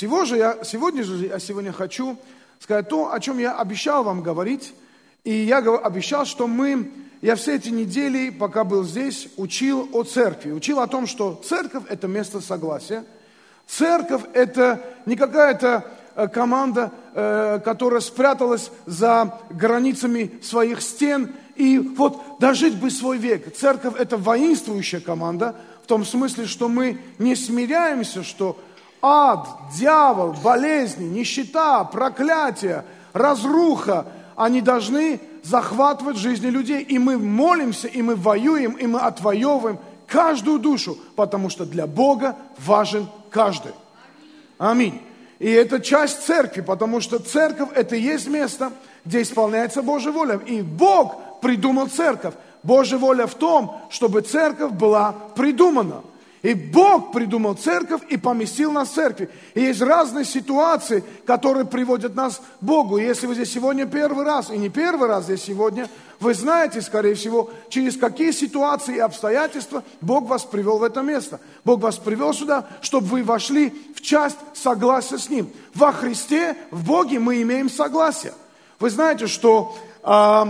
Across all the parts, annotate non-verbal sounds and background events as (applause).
Сегодня же я, сегодня же я сегодня хочу сказать то, о чем я обещал вам говорить. И я обещал, что мы, я все эти недели, пока был здесь, учил о церкви. Учил о том, что церковь – это место согласия. Церковь – это не какая-то э, команда, э, которая спряталась за границами своих стен и вот дожить бы свой век. Церковь – это воинствующая команда, в том смысле, что мы не смиряемся, что ад, дьявол, болезни, нищета, проклятие, разруха, они должны захватывать жизни людей. И мы молимся, и мы воюем, и мы отвоевываем каждую душу, потому что для Бога важен каждый. Аминь. И это часть церкви, потому что церковь это и есть место, где исполняется Божья воля. И Бог придумал церковь. Божья воля в том, чтобы церковь была придумана. И Бог придумал церковь и поместил нас в церкви. И есть разные ситуации, которые приводят нас к Богу. И если вы здесь сегодня первый раз, и не первый раз здесь сегодня, вы знаете, скорее всего, через какие ситуации и обстоятельства Бог вас привел в это место. Бог вас привел сюда, чтобы вы вошли в часть согласия с Ним. Во Христе, в Боге мы имеем согласие. Вы знаете, что, э,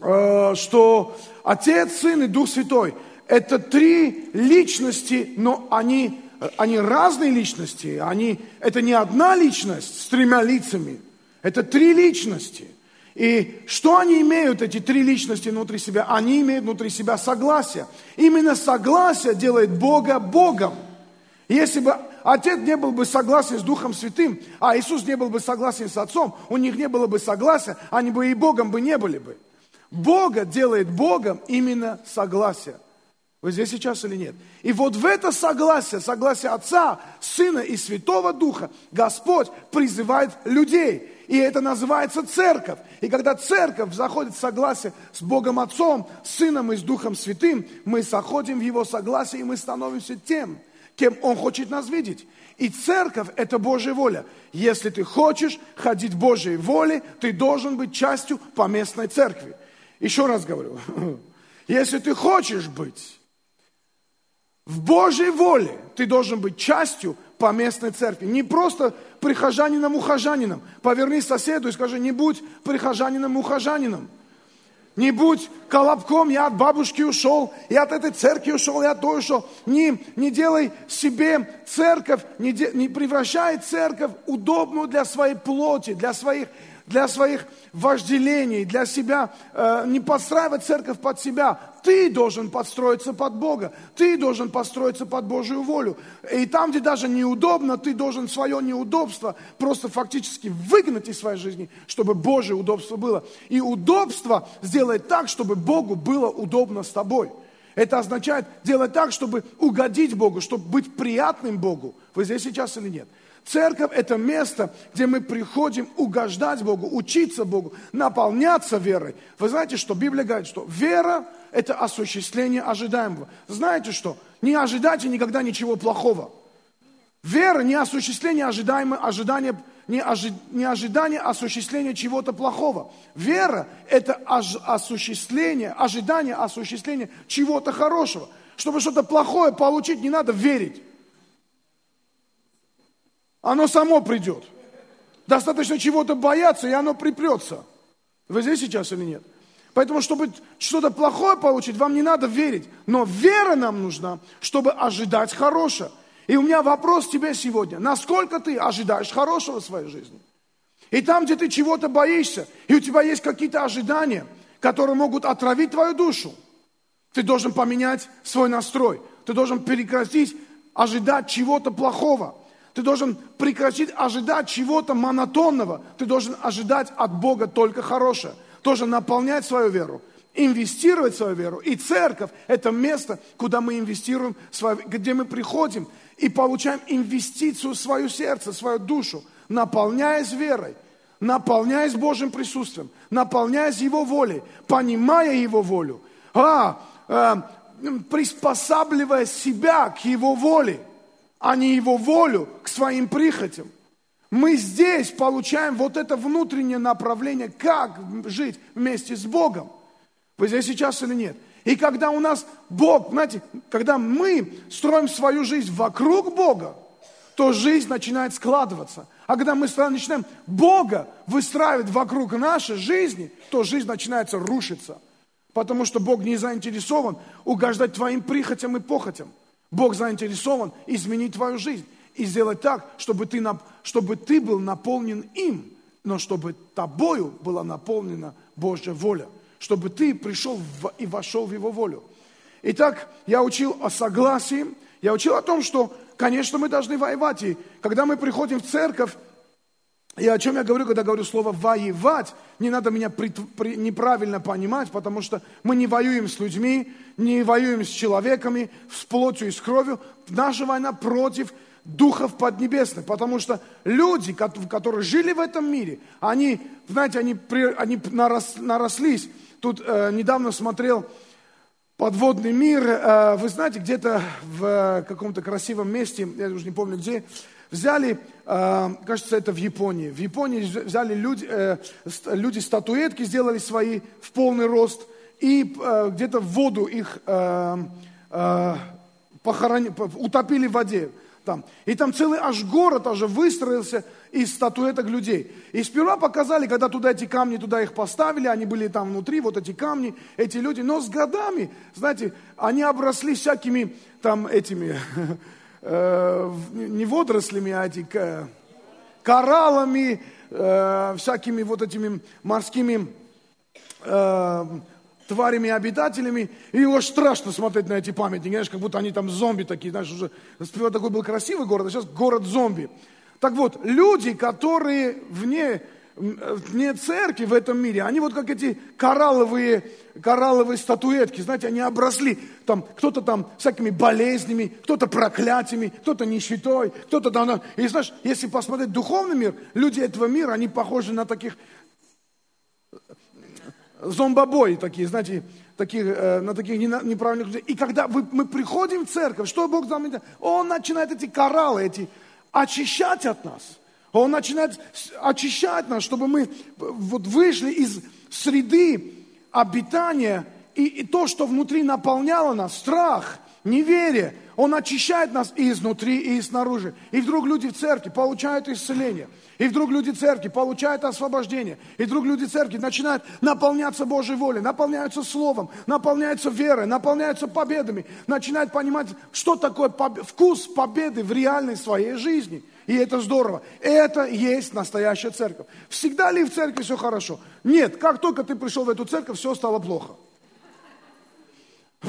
э, что Отец, Сын и Дух Святой – это три личности, но они, они разные личности. Они, это не одна личность с тремя лицами. Это три личности. И что они имеют, эти три личности внутри себя? Они имеют внутри себя согласие. Именно согласие делает Бога Богом. Если бы Отец не был бы согласен с Духом Святым, а Иисус не был бы согласен с Отцом, у них не было бы согласия, они бы и Богом бы не были бы. Бога делает Богом именно согласие. Вы здесь сейчас или нет? И вот в это согласие, согласие Отца, Сына и Святого Духа, Господь призывает людей. И это называется церковь. И когда церковь заходит в согласие с Богом Отцом, Сыном и с Духом Святым, мы заходим в Его согласие, и мы становимся тем, кем Он хочет нас видеть. И церковь – это Божья воля. Если ты хочешь ходить Божьей воле, ты должен быть частью поместной церкви. Еще раз говорю, (laughs) если ты хочешь быть в Божьей воле ты должен быть частью поместной церкви. Не просто прихожанином-ухожанином. Поверни соседу и скажи, не будь прихожанином-ухожанином. Не будь колобком, я от бабушки ушел, я от этой церкви ушел, я от той ушел. Не, не делай себе церковь, не, де, не превращай церковь удобную для своей плоти, для своих для своих вожделений, для себя, э, не подстраивать церковь под себя. Ты должен подстроиться под Бога, ты должен подстроиться под Божью волю. И там, где даже неудобно, ты должен свое неудобство просто фактически выгнать из своей жизни, чтобы Божье удобство было. И удобство сделать так, чтобы Богу было удобно с тобой. Это означает делать так, чтобы угодить Богу, чтобы быть приятным Богу. Вы здесь сейчас или нет? Церковь – это место, где мы приходим угождать Богу, учиться Богу, наполняться верой. Вы знаете, что Библия говорит, что вера – это осуществление ожидаемого. Знаете что? Не ожидайте никогда ничего плохого. Вера не осуществление ожидаемого, ожидания, не, ожи, не ожидание осуществления чего-то плохого. Вера – это ож, осуществление, ожидание осуществления чего-то хорошего. Чтобы что-то плохое получить, не надо верить. Оно само придет. Достаточно чего-то бояться, и оно припрется. Вы здесь сейчас или нет? Поэтому, чтобы что-то плохое получить, вам не надо верить. Но вера нам нужна, чтобы ожидать хорошее. И у меня вопрос тебе сегодня. Насколько ты ожидаешь хорошего в своей жизни? И там, где ты чего-то боишься, и у тебя есть какие-то ожидания, которые могут отравить твою душу, ты должен поменять свой настрой. Ты должен прекратить ожидать чего-то плохого. Ты должен прекратить ожидать чего-то монотонного. Ты должен ожидать от Бога только хорошее. Должен наполнять свою веру, инвестировать свою веру. И церковь – это место, куда мы инвестируем, свою, где мы приходим и получаем инвестицию в свое сердце, в свою душу, наполняясь верой, наполняясь Божьим присутствием, наполняясь Его волей, понимая Его волю, а, а, приспосабливая себя к Его воле – а не его волю к своим прихотям. Мы здесь получаем вот это внутреннее направление, как жить вместе с Богом. Вы здесь сейчас или нет? И когда у нас Бог, знаете, когда мы строим свою жизнь вокруг Бога, то жизнь начинает складываться. А когда мы начинаем Бога выстраивать вокруг нашей жизни, то жизнь начинается рушиться. Потому что Бог не заинтересован угождать твоим прихотям и похотям. Бог заинтересован изменить твою жизнь и сделать так, чтобы ты, чтобы ты был наполнен им, но чтобы тобою была наполнена Божья воля, чтобы ты пришел в, и вошел в Его волю. Итак, я учил о согласии, я учил о том, что, конечно, мы должны воевать. И когда мы приходим в церковь, и о чем я говорю, когда говорю слово «воевать», не надо меня при, при, неправильно понимать, потому что мы не воюем с людьми, не воюем с человеками, с плотью и с кровью. Наша война против духов поднебесных, потому что люди, которые жили в этом мире, они, знаете, они, они нарос, нарослись. Тут э, недавно смотрел подводный мир, э, вы знаете, где-то в каком-то красивом месте, я уже не помню где, взяли, э, кажется, это в Японии, в Японии взяли люди, э, люди статуэтки, сделали свои в полный рост, и э, где-то в воду их похоронили, утопили в воде там. И там целый аж город уже выстроился из статуэток людей. И сперва показали, когда туда эти камни, туда их поставили, они были там внутри, вот эти камни, эти люди. Но с годами, знаете, они обросли всякими там этими, (laughs) э, не водорослями, а эти кораллами, э, всякими вот этими морскими э, тварями и обитателями, и его страшно смотреть на эти памятники, знаешь, как будто они там зомби такие, знаешь, уже сперва такой был красивый город, а сейчас город зомби. Так вот, люди, которые вне, вне церкви в этом мире, они вот как эти коралловые, коралловые статуэтки, знаете, они обросли, там, кто-то там всякими болезнями, кто-то проклятиями, кто-то нищетой, кто-то там, и знаешь, если посмотреть духовный мир, люди этого мира, они похожи на таких зомбобой такие, знаете, таких, э, на таких неправильных людей. И когда мы приходим в церковь, что Бог заметил? Он начинает эти кораллы, эти очищать от нас. Он начинает очищать нас, чтобы мы вот вышли из среды обитания и, и то, что внутри наполняло нас, страх, неверие, он очищает нас и изнутри, и снаружи. И вдруг люди в церкви получают исцеление. И вдруг люди церкви получают освобождение. И вдруг люди церкви начинают наполняться Божьей волей, наполняются Словом, наполняются верой, наполняются победами, начинают понимать, что такое вкус победы в реальной своей жизни. И это здорово. Это есть настоящая церковь. Всегда ли в церкви все хорошо? Нет, как только ты пришел в эту церковь, все стало плохо.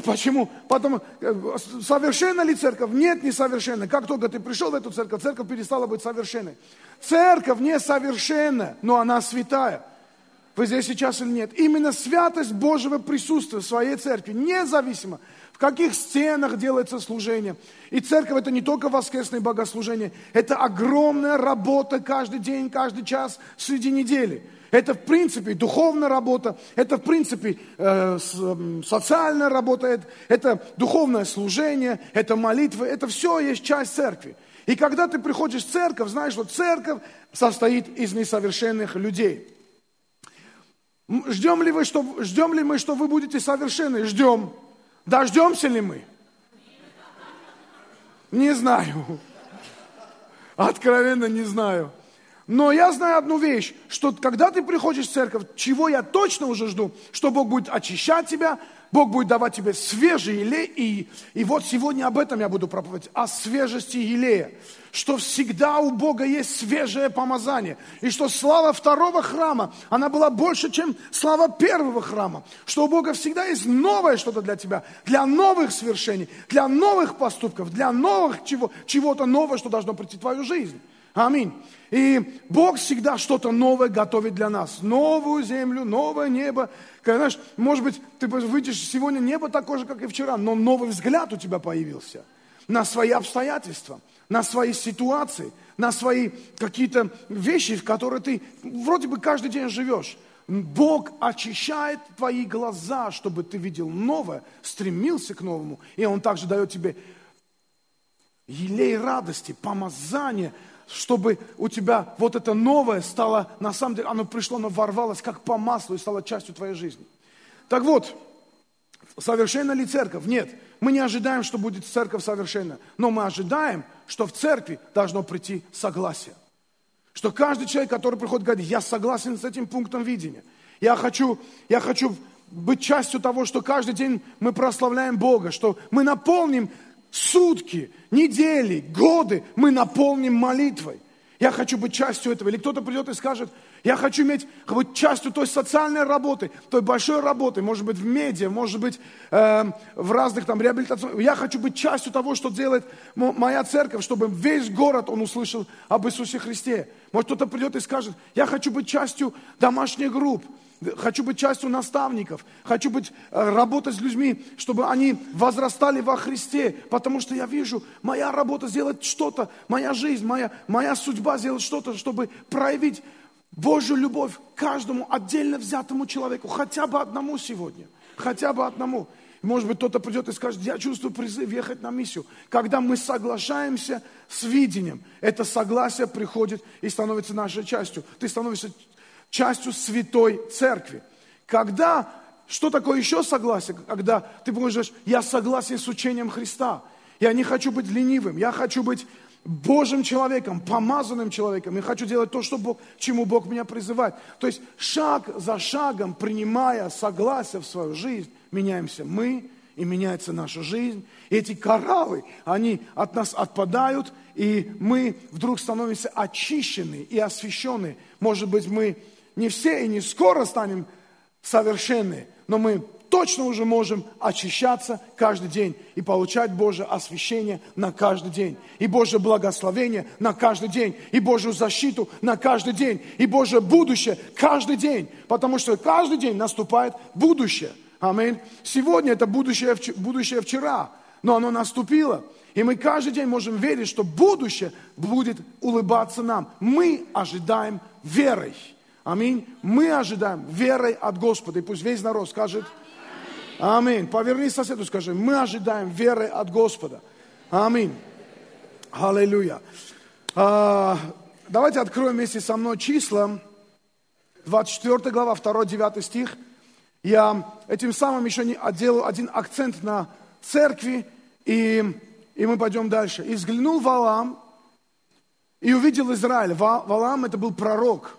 Почему? Потому, э, совершенна ли церковь? Нет, не совершенна. Как только ты пришел в эту церковь, церковь перестала быть совершенной. Церковь несовершенна, но она святая. Вы здесь сейчас или нет? Именно святость Божьего присутствия в своей церкви, независимо, каких стенах делается служение. И церковь это не только воскресное богослужение, это огромная работа каждый день, каждый час среди недели. Это в принципе духовная работа, это в принципе э, социальная работа, это, это духовное служение, это молитва, это все есть часть церкви. И когда ты приходишь в церковь, знаешь, что церковь состоит из несовершенных людей. Ждем ли, вы, что, ждем ли мы, что вы будете совершенны? Ждем. Дождемся ли мы? Не знаю. Откровенно не знаю. Но я знаю одну вещь, что когда ты приходишь в церковь, чего я точно уже жду, что Бог будет очищать тебя, Бог будет давать тебе свежий елей. И, и вот сегодня об этом я буду проповедовать, о свежести елея. Что всегда у Бога есть свежее помазание. И что слава второго храма, она была больше, чем слава первого храма. Что у Бога всегда есть новое что-то для тебя, для новых свершений, для новых поступков, для новых чего, чего-то нового, что должно прийти в твою жизнь. Аминь. И Бог всегда что-то новое готовит для нас. Новую землю, новое небо. Знаешь, может быть, ты выйдешь сегодня, небо такое же, как и вчера, но новый взгляд у тебя появился на свои обстоятельства, на свои ситуации, на свои какие-то вещи, в которые ты вроде бы каждый день живешь. Бог очищает твои глаза, чтобы ты видел новое, стремился к новому. И Он также дает тебе елей радости, помазание – чтобы у тебя вот это новое стало, на самом деле, оно пришло, оно ворвалось как по маслу и стало частью твоей жизни. Так вот, совершенна ли церковь? Нет. мы не ожидаем, что будет церковь совершенна, но мы ожидаем, что в церкви должно прийти согласие. Что каждый человек, который приходит, говорит, я согласен с этим пунктом видения. Я хочу, я хочу быть частью того, что каждый день мы прославляем Бога, что мы наполним сутки, недели, годы, мы наполним молитвой. Я хочу быть частью этого. Или кто-то придет и скажет, я хочу иметь, быть частью той социальной работы, той большой работы, может быть, в медиа, может быть, э, в разных там реабилитационных. Я хочу быть частью того, что делает моя церковь, чтобы весь город, он услышал об Иисусе Христе. Может, кто-то придет и скажет, я хочу быть частью домашних групп, хочу быть частью наставников, хочу быть, э, работать с людьми, чтобы они возрастали во Христе, потому что я вижу, моя работа сделать что-то, моя жизнь, моя, моя судьба сделать что-то, чтобы проявить Божью любовь каждому отдельно взятому человеку, хотя бы одному сегодня, хотя бы одному. Может быть, кто-то придет и скажет, я чувствую призыв ехать на миссию. Когда мы соглашаемся с видением, это согласие приходит и становится нашей частью. Ты становишься частью святой церкви. Когда, что такое еще согласие? Когда ты можешь, я согласен с учением Христа. Я не хочу быть ленивым, я хочу быть Божьим человеком, помазанным человеком. Я хочу делать то, что Бог, чему Бог меня призывает. То есть шаг за шагом, принимая согласие в свою жизнь, меняемся мы, и меняется наша жизнь. И эти кораллы, они от нас отпадают, и мы вдруг становимся очищены и освящены. Может быть, мы не все и не скоро станем совершенны, но мы точно уже можем очищаться каждый день и получать Божье освящение на каждый день, и Божье благословение на каждый день, и Божью защиту на каждый день, и Божье будущее каждый день, потому что каждый день наступает будущее. Аминь. Сегодня это будущее, будущее вчера, но оно наступило. И мы каждый день можем верить, что будущее будет улыбаться нам. Мы ожидаем верой. Аминь. Мы ожидаем верой от Господа. И пусть весь народ скажет Аминь. Поверни соседу, скажи, мы ожидаем веры от Господа. Аминь. Аллилуйя. А, давайте откроем вместе со мной числа. 24 глава, 2-9 стих. Я этим самым еще не делаю один акцент на церкви, и, и мы пойдем дальше. «И взглянул Валам, и увидел Израиль». Валам это был пророк –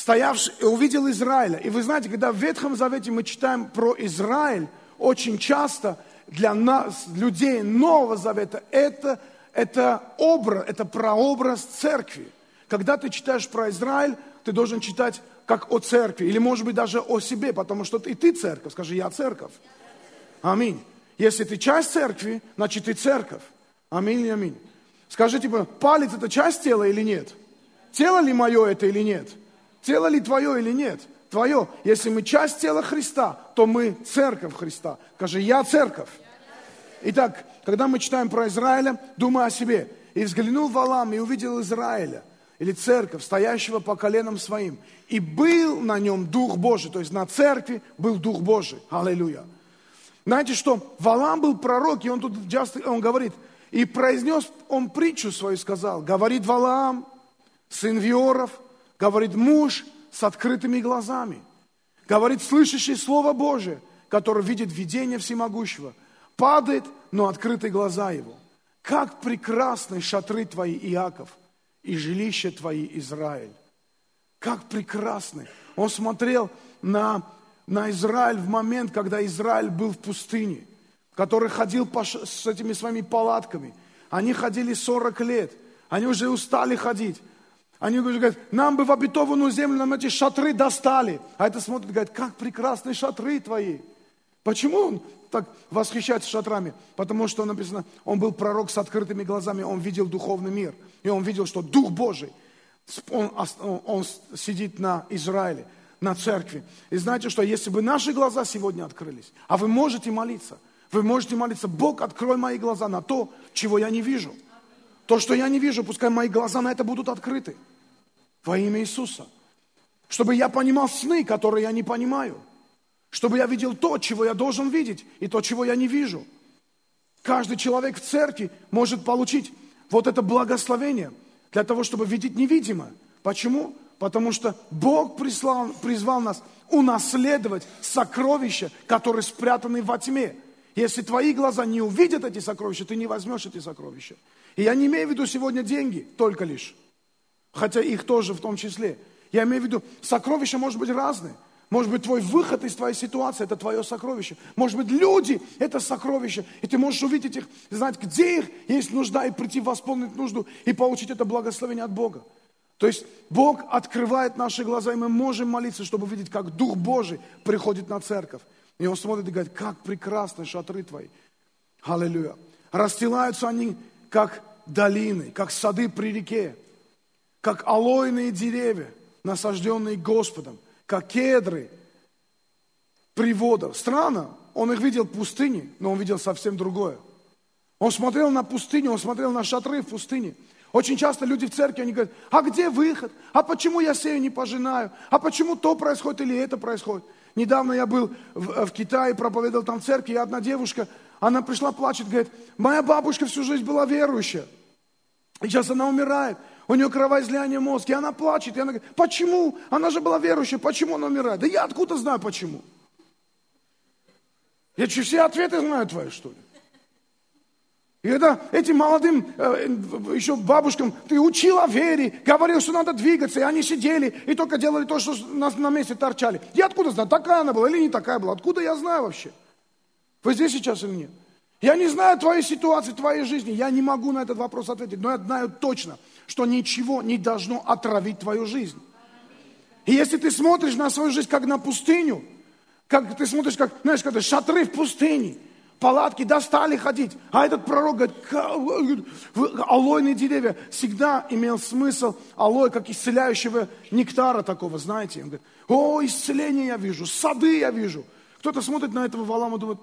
стоявший, увидел Израиля. И вы знаете, когда в Ветхом Завете мы читаем про Израиль, очень часто для нас, людей Нового Завета, это, это образ, это прообраз церкви. Когда ты читаешь про Израиль, ты должен читать как о церкви, или может быть даже о себе, потому что и ты церковь, скажи, я церковь. Аминь. Если ты часть церкви, значит ты церковь. Аминь, аминь. Скажи, типа, палец это часть тела или нет? Тело ли мое это или нет? Тело ли твое или нет? Твое. Если мы часть тела Христа, то мы церковь Христа. Скажи, я церковь. Итак, когда мы читаем про Израиля, думай о себе. И взглянул Валам и увидел Израиля, или церковь, стоящего по коленам своим. И был на нем Дух Божий, то есть на церкви был Дух Божий. Аллилуйя. Знаете что? Валам был пророк, и он тут часто, он говорит, и произнес он притчу свою, сказал, говорит Валаам, сын Виоров, говорит муж с открытыми глазами, говорит слышащий Слово Божие, который видит видение всемогущего, падает, но открыты глаза его. Как прекрасны шатры твои, Иаков, и жилище твои, Израиль. Как прекрасны. Он смотрел на, на Израиль в момент, когда Израиль был в пустыне, который ходил по, с этими своими палатками. Они ходили 40 лет, они уже устали ходить. Они говорят, нам бы в обетованную землю, нам эти шатры достали. А это смотрит, говорит, как прекрасные шатры твои. Почему он так восхищается шатрами? Потому что написано, он был пророк с открытыми глазами, он видел духовный мир. И он видел, что Дух Божий, он, он сидит на Израиле, на церкви. И знаете что, если бы наши глаза сегодня открылись, а вы можете молиться, вы можете молиться, Бог, открой мои глаза на то, чего я не вижу. То, что я не вижу, пускай мои глаза на это будут открыты. Во имя Иисуса. Чтобы я понимал сны, которые я не понимаю. Чтобы я видел то, чего я должен видеть, и то, чего я не вижу. Каждый человек в церкви может получить вот это благословение для того, чтобы видеть невидимое. Почему? Потому что Бог прислал, призвал нас унаследовать сокровища, которые спрятаны во тьме. Если твои глаза не увидят эти сокровища, ты не возьмешь эти сокровища. И я не имею в виду сегодня деньги только лишь, хотя их тоже в том числе. Я имею в виду, сокровища может быть разные. Может быть, твой выход из твоей ситуации – это твое сокровище. Может быть, люди – это сокровище. И ты можешь увидеть их, знать, где их есть нужда, и прийти восполнить нужду, и получить это благословение от Бога. То есть Бог открывает наши глаза, и мы можем молиться, чтобы видеть, как Дух Божий приходит на церковь. И Он смотрит и говорит, как прекрасны шатры твои. Аллилуйя. Расстилаются они, как долины, как сады при реке, как алойные деревья, насажденные Господом – как кедры при водах. Странно, он их видел в пустыне, но он видел совсем другое. Он смотрел на пустыню, он смотрел на шатры в пустыне. Очень часто люди в церкви, они говорят, а где выход? А почему я сею не пожинаю? А почему то происходит или это происходит? Недавно я был в, в Китае, проповедовал там в церкви, и одна девушка, она пришла, плачет, говорит, моя бабушка всю жизнь была верующая. И сейчас она умирает у нее кровоизлияние мозга, и она плачет, и она говорит, почему? Она же была верующая, почему она умирает? Да я откуда знаю почему? Я что, все ответы знаю твои, что ли? И когда этим молодым э, еще бабушкам ты учил о вере, говорил, что надо двигаться, и они сидели и только делали то, что нас на месте торчали. Я откуда знаю, такая она была или не такая была? Откуда я знаю вообще? Вы здесь сейчас или нет? Я не знаю твоей ситуации, твоей жизни. Я не могу на этот вопрос ответить, но я знаю точно, что ничего не должно отравить твою жизнь. И если ты смотришь на свою жизнь как на пустыню, как ты смотришь, как, знаешь, когда шатры в пустыне, палатки достали ходить, а этот пророк говорит, алойные деревья, всегда имел смысл алой, как исцеляющего нектара такого, знаете. Он говорит, о, исцеление я вижу, сады я вижу. Кто-то смотрит на этого валама и думает,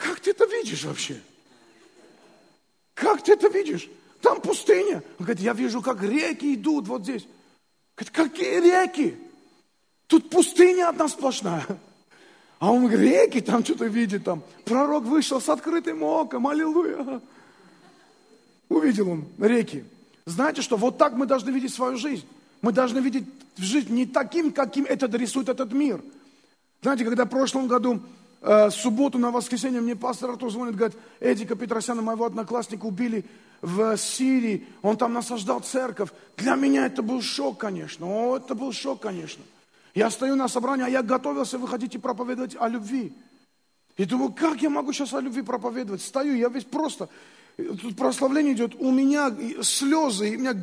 как ты это видишь вообще? Как ты это видишь? Там пустыня. Он говорит, я вижу, как реки идут вот здесь. Говорит, какие реки? Тут пустыня одна сплошная. А он говорит, реки там что-то видит там. Пророк вышел с открытым оком, аллилуйя. Увидел он реки. Знаете что, вот так мы должны видеть свою жизнь. Мы должны видеть жизнь не таким, каким это рисует этот мир. Знаете, когда в прошлом году э, субботу на воскресенье мне пастор Артур звонит, говорит, Эдика Петросяна, моего одноклассника, убили в Сирии, он там насаждал церковь. Для меня это был шок, конечно. О, это был шок, конечно. Я стою на собрании, а я готовился выходить и проповедовать о любви. И думаю, как я могу сейчас о любви проповедовать? Стою, я весь просто, тут прославление идет, у меня слезы, у меня,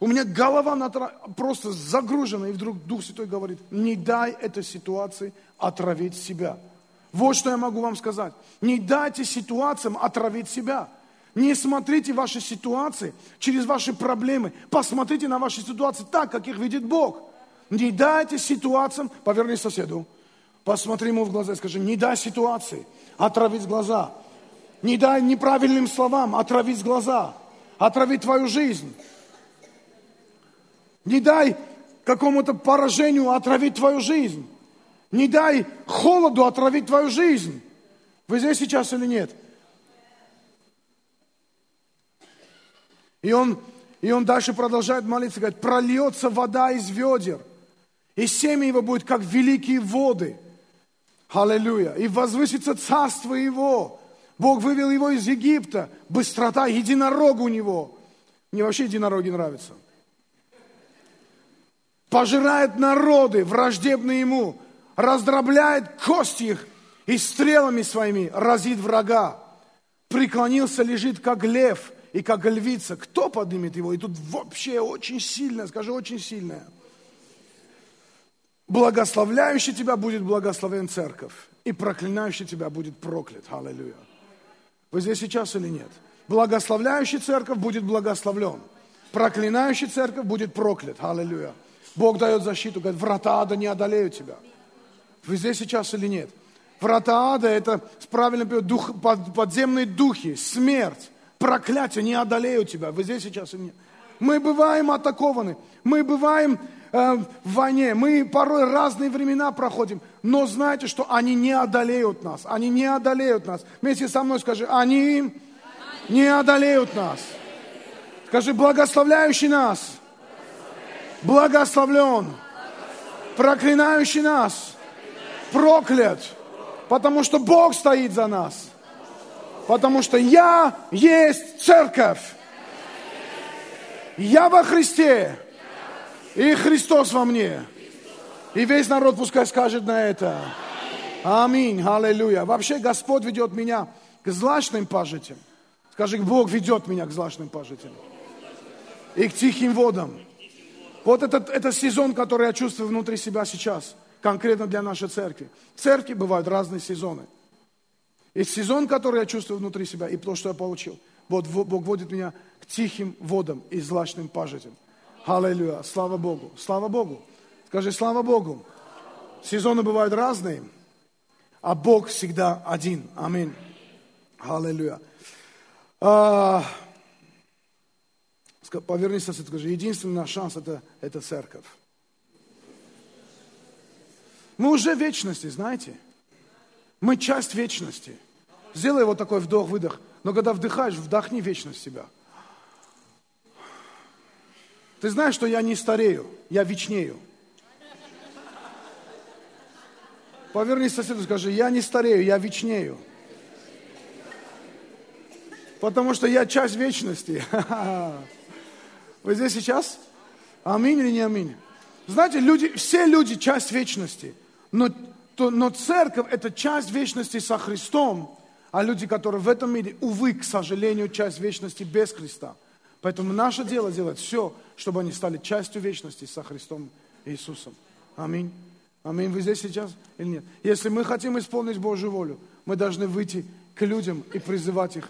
у меня голова натра... просто загружена, и вдруг Дух Святой говорит, не дай этой ситуации отравить себя. Вот что я могу вам сказать. Не дайте ситуациям отравить себя. Не смотрите ваши ситуации через ваши проблемы. Посмотрите на ваши ситуации так, как их видит Бог. Не дайте ситуациям, поверни соседу, посмотри ему в глаза и скажи, не дай ситуации отравить глаза. Не дай неправильным словам отравить глаза, отравить твою жизнь. Не дай какому-то поражению отравить твою жизнь. Не дай холоду отравить твою жизнь. Вы здесь сейчас или нет? И он, и он дальше продолжает молиться, говорит, прольется вода из ведер, и семя его будет, как великие воды. Аллилуйя. И возвысится царство его. Бог вывел его из Египта. Быстрота единорога у него. Мне вообще единороги нравятся. Пожирает народы, враждебные ему раздробляет кости их и стрелами своими разит врага. Преклонился, лежит, как лев и как львица. Кто поднимет его? И тут вообще очень сильное, скажи, очень сильное. Благословляющий тебя будет благословен церковь, и проклинающий тебя будет проклят. Аллилуйя. Вы здесь сейчас или нет? Благословляющий церковь будет благословлен. Проклинающий церковь будет проклят. Аллилуйя. Бог дает защиту, говорит, врата ада не одолеют тебя. Вы здесь сейчас или нет? Врата ада – это, правильно дух, подземные духи, смерть, проклятие не одолеют тебя. Вы здесь сейчас или нет? Мы бываем атакованы, мы бываем э, в войне, мы порой разные времена проходим, но знаете, что они не одолеют нас, они не одолеют нас. Вместе со мной скажи, они не одолеют нас. Скажи, благословляющий нас, благословлен проклинающий нас, проклят, потому что Бог стоит за нас. Потому что я есть церковь. Я во Христе. И Христос во мне. И весь народ пускай скажет на это. Аминь, аллилуйя. Вообще Господь ведет меня к злачным пажитям. Скажи, Бог ведет меня к злачным пажитям. И к тихим водам. Вот этот, это сезон, который я чувствую внутри себя сейчас, конкретно для нашей церкви. Церкви бывают разные сезоны. И сезон, который я чувствую внутри себя, и то, что я получил. Вот Бог водит меня к тихим водам и злачным пажитям. Аллилуйя. Слава Богу. Слава Богу. Скажи, слава Богу. Сезоны бывают разные, а Бог всегда один. Аминь. Аллилуйя. А, повернись скажи, единственный наш шанс это, это церковь. Мы уже вечности, знаете. Мы часть вечности. Сделай вот такой вдох-выдох. Но когда вдыхаешь, вдохни вечность в себя. Ты знаешь, что я не старею, я вечнею. Повернись соседу и скажи, я не старею, я вечнею. Потому что я часть вечности. (laughs) Вы здесь сейчас? Аминь или не аминь? Знаете, люди, все люди часть вечности. Но, то, но церковь – это часть вечности со Христом. А люди, которые в этом мире, увы, к сожалению, часть вечности без Христа. Поэтому наше дело делать все, чтобы они стали частью вечности со Христом Иисусом. Аминь. Аминь. Вы здесь сейчас или нет? Если мы хотим исполнить Божью волю, мы должны выйти к людям и призывать их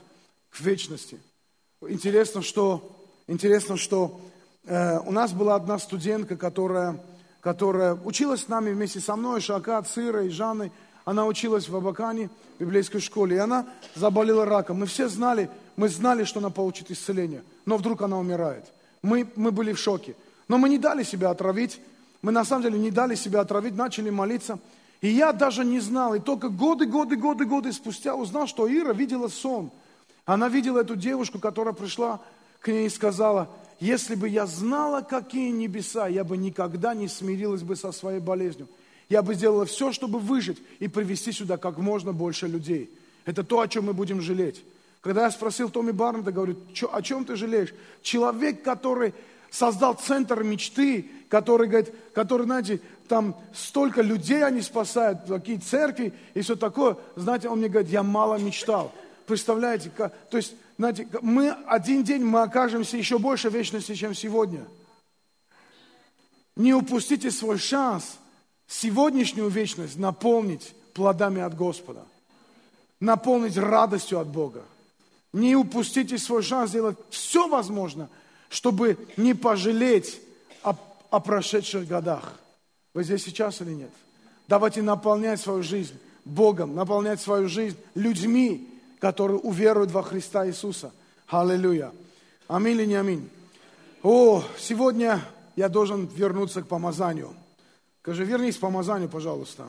к вечности. Интересно, что, интересно, что э, у нас была одна студентка, которая, которая училась с нами вместе со мной, Шака, Цирой, Жанной. Она училась в Абакане, в библейской школе, и она заболела раком. Мы все знали, мы знали, что она получит исцеление, но вдруг она умирает. Мы, мы были в шоке. Но мы не дали себя отравить, мы на самом деле не дали себя отравить, начали молиться. И я даже не знал, и только годы, годы, годы, годы спустя узнал, что Ира видела сон. Она видела эту девушку, которая пришла к ней и сказала, если бы я знала, какие небеса, я бы никогда не смирилась бы со своей болезнью. Я бы сделала все, чтобы выжить и привести сюда как можно больше людей. Это то, о чем мы будем жалеть. Когда я спросил Томми Барнета, говорю, о чем ты жалеешь? Человек, который создал центр мечты, который, говорит, который, знаете, там столько людей они спасают, такие церкви и все такое. Знаете, он мне говорит, я мало мечтал. Представляете, как, то есть, знаете, мы один день мы окажемся еще больше вечности, чем сегодня. Не упустите свой шанс сегодняшнюю вечность наполнить плодами от Господа, наполнить радостью от Бога. Не упустите свой шанс сделать все возможное, чтобы не пожалеть о, о прошедших годах. Вы здесь сейчас или нет? Давайте наполнять свою жизнь Богом, наполнять свою жизнь людьми, которые уверуют во Христа Иисуса. Аллилуйя. Аминь или не аминь? О, сегодня я должен вернуться к помазанию. Скажи, вернись к помазанию, пожалуйста.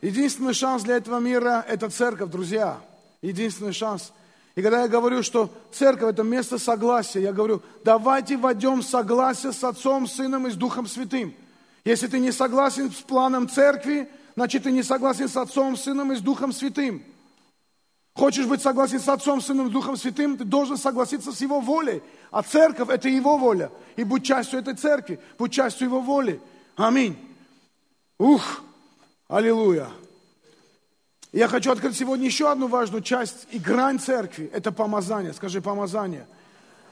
Единственный шанс для этого мира – это церковь, друзья единственный шанс. И когда я говорю, что церковь – это место согласия, я говорю, давайте войдем в согласие с Отцом, Сыном и с Духом Святым. Если ты не согласен с планом церкви, значит, ты не согласен с Отцом, Сыном и с Духом Святым. Хочешь быть согласен с Отцом, Сыном Духом Святым, ты должен согласиться с Его волей. А церковь – это Его воля. И будь частью этой церкви, будь частью Его воли. Аминь. Ух, аллилуйя. Я хочу открыть сегодня еще одну важную часть и грань церкви. Это помазание. Скажи помазание.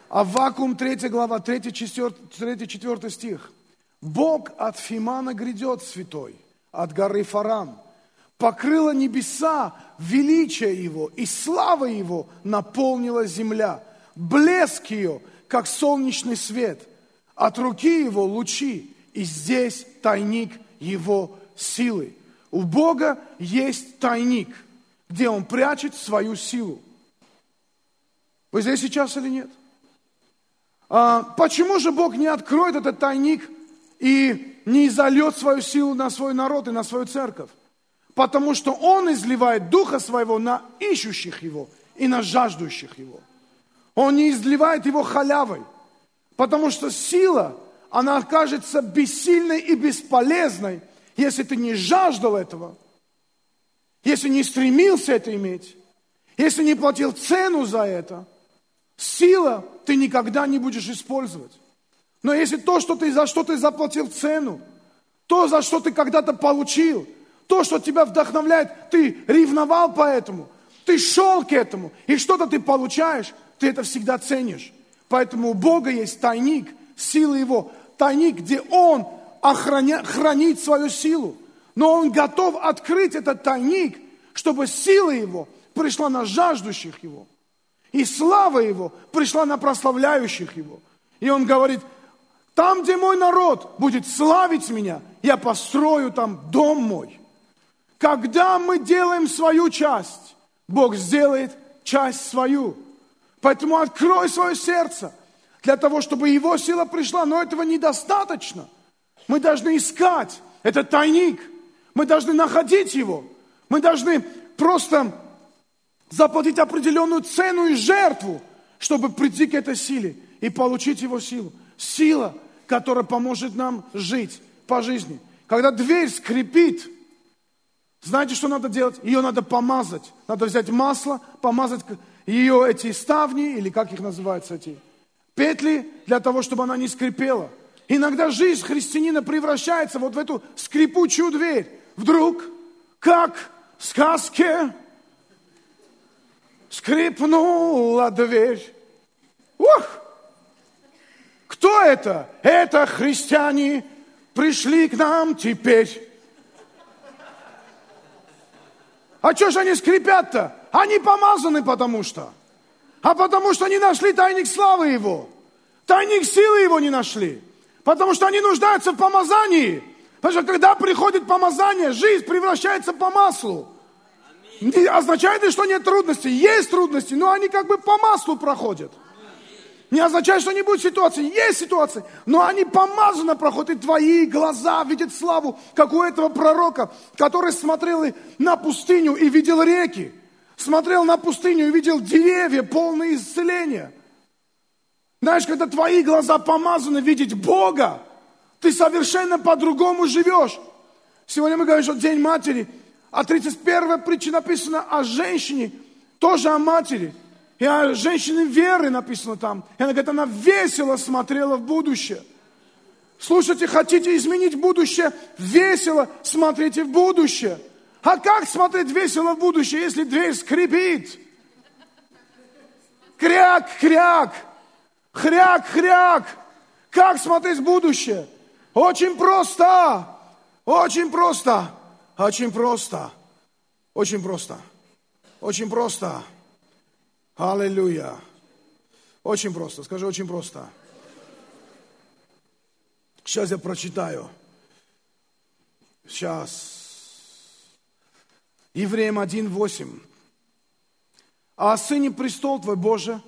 А вакуум 3 глава, 3-4 стих. Бог от Фимана грядет святой, от горы Фаран. Покрыла небеса величие Его, и слава Его наполнила земля. Блеск ее, как солнечный свет. От руки Его лучи, и здесь тайник Его силы. У Бога есть тайник, где Он прячет свою силу. Вы здесь сейчас или нет? А, почему же Бог не откроет этот тайник и не изольет свою силу на свой народ и на свою церковь? Потому что Он изливает Духа Своего на ищущих Его и на жаждущих Его. Он не изливает Его халявой, потому что сила, она окажется бессильной и бесполезной, если ты не жаждал этого, если не стремился это иметь, если не платил цену за это, сила ты никогда не будешь использовать. Но если то, что ты, за что ты заплатил цену, то, за что ты когда-то получил, то, что тебя вдохновляет, ты ревновал по этому, ты шел к этому, и что-то ты получаешь, ты это всегда ценишь. Поэтому у Бога есть тайник, сила Его, тайник, где Он охраня, хранит свою силу. Но Он готов открыть этот тайник, чтобы сила Его пришла на жаждущих Его. И слава Его пришла на прославляющих Его. И Он говорит, там, где мой народ будет славить меня, я построю там дом мой. Когда мы делаем свою часть, Бог сделает часть свою. Поэтому открой свое сердце для того, чтобы Его сила пришла. Но этого недостаточно. Мы должны искать этот тайник. Мы должны находить его. Мы должны просто заплатить определенную цену и жертву, чтобы прийти к этой силе и получить его силу. Сила, которая поможет нам жить по жизни. Когда дверь скрипит, знаете, что надо делать? Ее надо помазать. Надо взять масло, помазать ее эти ставни, или как их называются эти петли, для того, чтобы она не скрипела. Иногда жизнь христианина превращается вот в эту скрипучую дверь. Вдруг, как в сказке, скрипнула дверь. Ух! Кто это? Это христиане пришли к нам теперь. А что же они скрипят-то? Они помазаны потому что. А потому что они нашли тайник славы его. Тайник силы его не нашли. Потому что они нуждаются в помазании. Потому что когда приходит помазание, жизнь превращается по маслу. Не означает ли, что нет трудностей? Есть трудности, но они как бы по маслу проходят. Не означает, что не будет ситуации. Есть ситуации, но они помазанно проходят. И твои глаза видят славу, как у этого пророка, который смотрел на пустыню и видел реки. Смотрел на пустыню и видел деревья, полные исцеления. Знаешь, когда твои глаза помазаны видеть Бога, ты совершенно по-другому живешь. Сегодня мы говорим, что День матери, а 31 притча написана о женщине, тоже о матери. И о женщине веры написано там. И она говорит, она весело смотрела в будущее. Слушайте, хотите изменить будущее? Весело смотрите в будущее. А как смотреть весело в будущее, если дверь скрипит? Кряк, кряк, хряк, хряк. Как смотреть в будущее? Очень просто, очень просто, очень просто, очень просто, очень просто. Аллилуйя. Очень просто, скажи очень просто. Сейчас я прочитаю. Сейчас. Евреям 1.8. А сыне престол твой, Боже,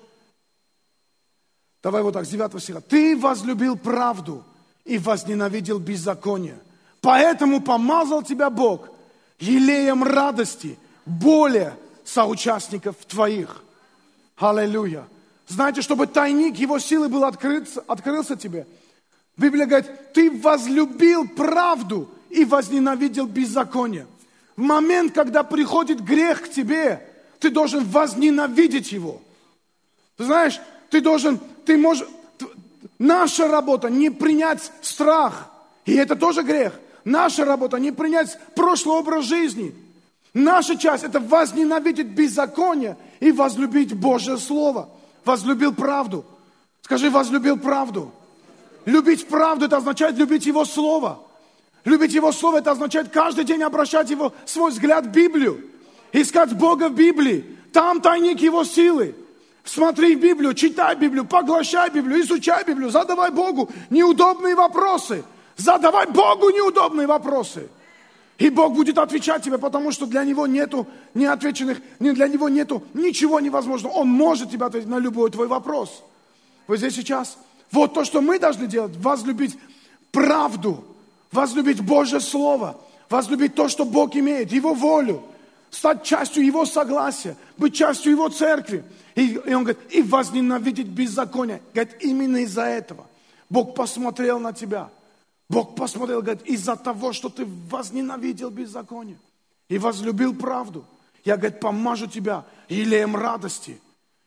давай вот так, с 9 стиха. Ты возлюбил правду и возненавидел беззаконие. Поэтому помазал тебя Бог елеем радости, более соучастников твоих. Аллилуйя. Знаете, чтобы тайник его силы был открыт, открылся тебе. Библия говорит, ты возлюбил правду и возненавидел беззаконие. В момент, когда приходит грех к тебе, ты должен возненавидеть его. Ты знаешь, ты должен, ты можешь, наша работа не принять страх, и это тоже грех. Наша работа не принять прошлый образ жизни. Наша часть это возненавидеть беззаконие и возлюбить Божье Слово. Возлюбил правду. Скажи, возлюбил правду. Любить правду, это означает любить Его Слово. Любить Его Слово, это означает каждый день обращать его, свой взгляд в Библию. Искать Бога в Библии. Там тайник Его силы. Смотри в Библию, читай Библию, поглощай Библию, изучай Библию, задавай Богу неудобные вопросы. Задавай Богу неудобные вопросы. И Бог будет отвечать тебе, потому что для Него нету неотвеченных, для Него нету ничего невозможного. Он может тебе ответить на любой твой вопрос. Вы здесь сейчас? Вот то, что мы должны делать, возлюбить правду, возлюбить Божье Слово, возлюбить то, что Бог имеет, Его волю, стать частью Его согласия, быть частью Его церкви. И, и Он говорит, и возненавидеть беззаконие. Говорит, именно из-за этого. Бог посмотрел на тебя. Бог посмотрел, говорит, из-за того, что ты возненавидел беззаконие и возлюбил правду, я, говорит, помажу тебя елеем радости.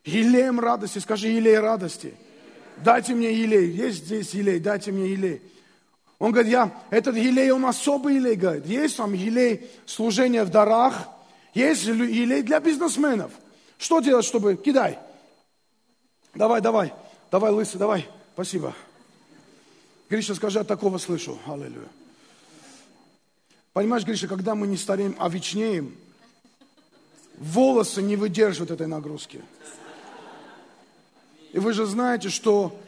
Елеем радости. Скажи, елей радости. Дайте мне елей. Есть здесь елей, дайте мне елей. Он говорит, я, этот елей, он особый елей, говорит. Есть там елей служения в дарах, есть елей для бизнесменов. Что делать, чтобы... Кидай. Давай, давай. Давай, лысый, давай. Спасибо. Гриша, скажи, я такого слышу. Аллилуйя. Понимаешь, Гриша, когда мы не стареем, а вечнеем, волосы не выдерживают этой нагрузки. И вы же знаете, что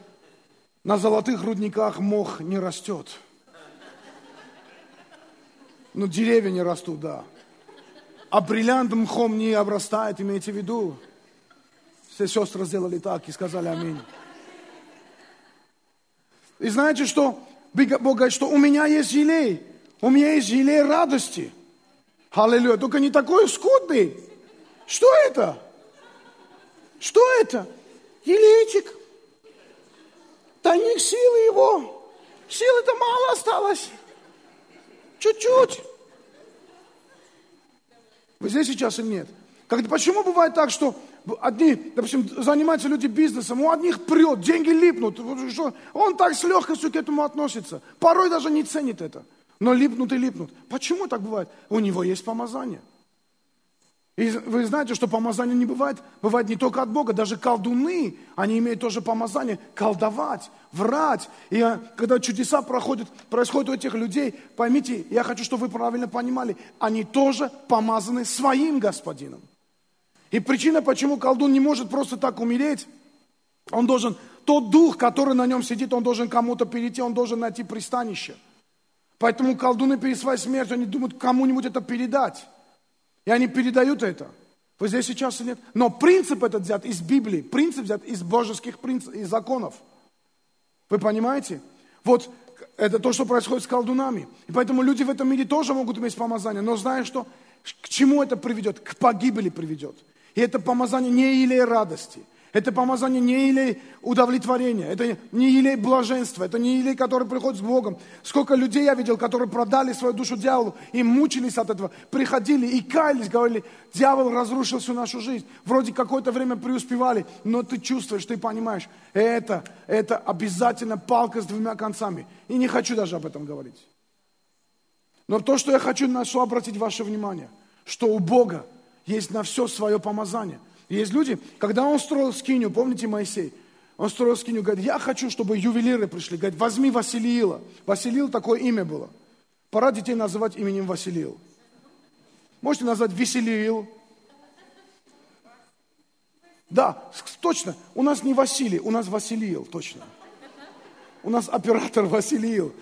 на золотых рудниках мох не растет. Ну, деревья не растут, да. А бриллиант мхом не обрастает, имейте в виду. Все сестры сделали так и сказали аминь. И знаете, что Бог говорит, что у меня есть елей, у меня есть елей радости. Аллилуйя. Только не такой скудный. Что это? Что это? Елейчик. Тайник силы его. Силы-то мало осталось. Чуть-чуть. Вы здесь сейчас или нет? Как, почему бывает так, что одни, допустим, занимаются люди бизнесом, у одних прет, деньги липнут, он так с легкостью к этому относится. Порой даже не ценит это. Но липнут и липнут. Почему так бывает? У него есть помазание. И вы знаете, что помазание не бывает, бывает не только от Бога, даже колдуны, они имеют тоже помазание колдовать, врать. И а, когда чудеса проходят, происходят у этих людей, поймите, я хочу, чтобы вы правильно понимали, они тоже помазаны своим господином. И причина, почему колдун не может просто так умереть, он должен, тот дух, который на нем сидит, он должен кому-то перейти, он должен найти пристанище. Поэтому колдуны перед своей смертью, они думают кому-нибудь это передать. И они передают это. Вы здесь сейчас или нет? Но принцип этот взят из Библии, принцип взят из божеских принципов, из законов. Вы понимаете? Вот это то, что происходит с колдунами. И поэтому люди в этом мире тоже могут иметь помазание. Но знаешь что? К чему это приведет? К погибели приведет. И это помазание не или радости – это помазание не елей удовлетворения, это не елей блаженства, это не елей, который приходит с Богом. Сколько людей я видел, которые продали свою душу дьяволу и мучились от этого, приходили и каялись, говорили, дьявол разрушил всю нашу жизнь. Вроде какое-то время преуспевали, но ты чувствуешь, ты понимаешь, это, это обязательно палка с двумя концами. И не хочу даже об этом говорить. Но то, что я хочу на что обратить ваше внимание, что у Бога есть на все свое помазание – есть люди, когда он строил скиню, помните Моисей, он строил скиню, говорит, я хочу, чтобы ювелиры пришли. Говорит, возьми Василиила. Василиил такое имя было. Пора детей называть именем Василиил. Можете назвать Веселиил. Да, точно. У нас не Василий, у нас Василиил, точно. У нас оператор (laughs) Василиил.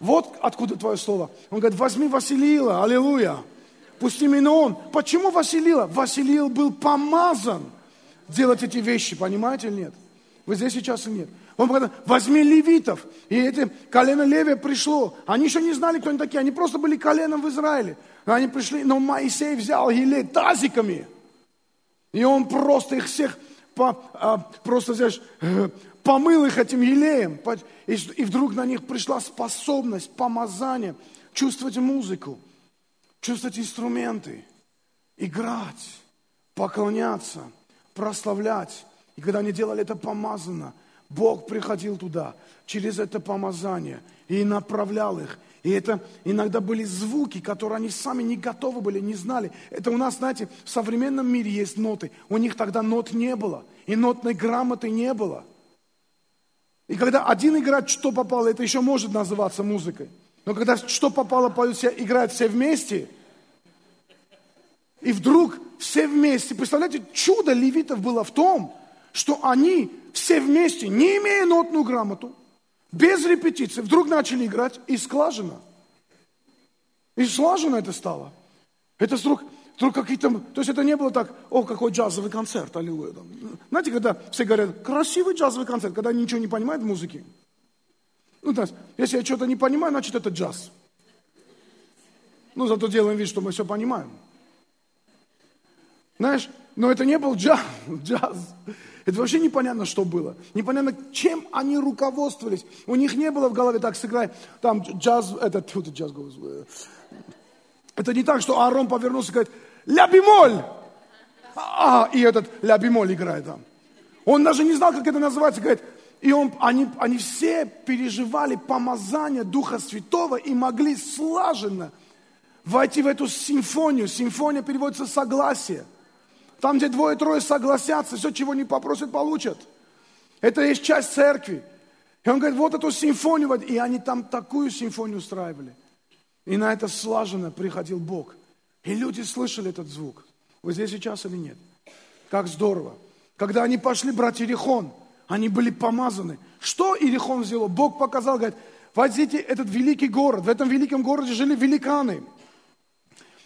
Вот откуда твое слово. Он говорит, возьми Василиила, аллилуйя. Пусть именно он. Почему Василила? Василил был помазан делать эти вещи, понимаете или нет? Вы здесь сейчас или нет? Он говорит, возьми левитов. И это колено Левия пришло. Они еще не знали, кто они такие. Они просто были коленом в Израиле. Они пришли, но Моисей взял елей тазиками. И он просто их всех, по, а, просто, знаешь, (laughs) помыл их этим елеем. И, и вдруг на них пришла способность, помазание, чувствовать музыку чувствовать инструменты, играть, поклоняться, прославлять. И когда они делали это помазанно, Бог приходил туда через это помазание и направлял их. И это иногда были звуки, которые они сами не готовы были, не знали. Это у нас, знаете, в современном мире есть ноты. У них тогда нот не было. И нотной грамоты не было. И когда один играет, что попало, это еще может называться музыкой. Но когда что попало, поют все, играют все вместе, и вдруг все вместе, представляете, чудо левитов было в том, что они все вместе, не имея нотную грамоту, без репетиции, вдруг начали играть и слаженно. И слаженно это стало. Это вдруг, вдруг какие-то... То есть это не было так, о, какой джазовый концерт, аллилуйя. Знаете, когда все говорят, красивый джазовый концерт, когда они ничего не понимают в музыке. Ну, то есть, если я что-то не понимаю, значит, это джаз. Ну, зато делаем вид, что мы все понимаем. Знаешь, но это не был джаз. (laughs) джаз. Это вообще непонятно, что было. Непонятно, чем они руководствовались. У них не было в голове так сыграть, там джаз, это, тут джаз голос. Это не так, что Аарон повернулся и говорит, ля бемоль. А, и этот ля бемоль играет там. Он даже не знал, как это называется. Говорит, и он, они, они все переживали помазание Духа Святого и могли слаженно войти в эту симфонию. Симфония переводится согласие. Там, где двое-трое согласятся, все, чего не попросят, получат. Это есть часть церкви. И он говорит, вот эту симфонию, и они там такую симфонию устраивали. И на это слаженно приходил Бог. И люди слышали этот звук. Вы здесь сейчас или нет? Как здорово. Когда они пошли брать Иерихон, они были помазаны. Что Иерихон сделал? Бог показал, говорит, возьмите этот великий город. В этом великом городе жили великаны.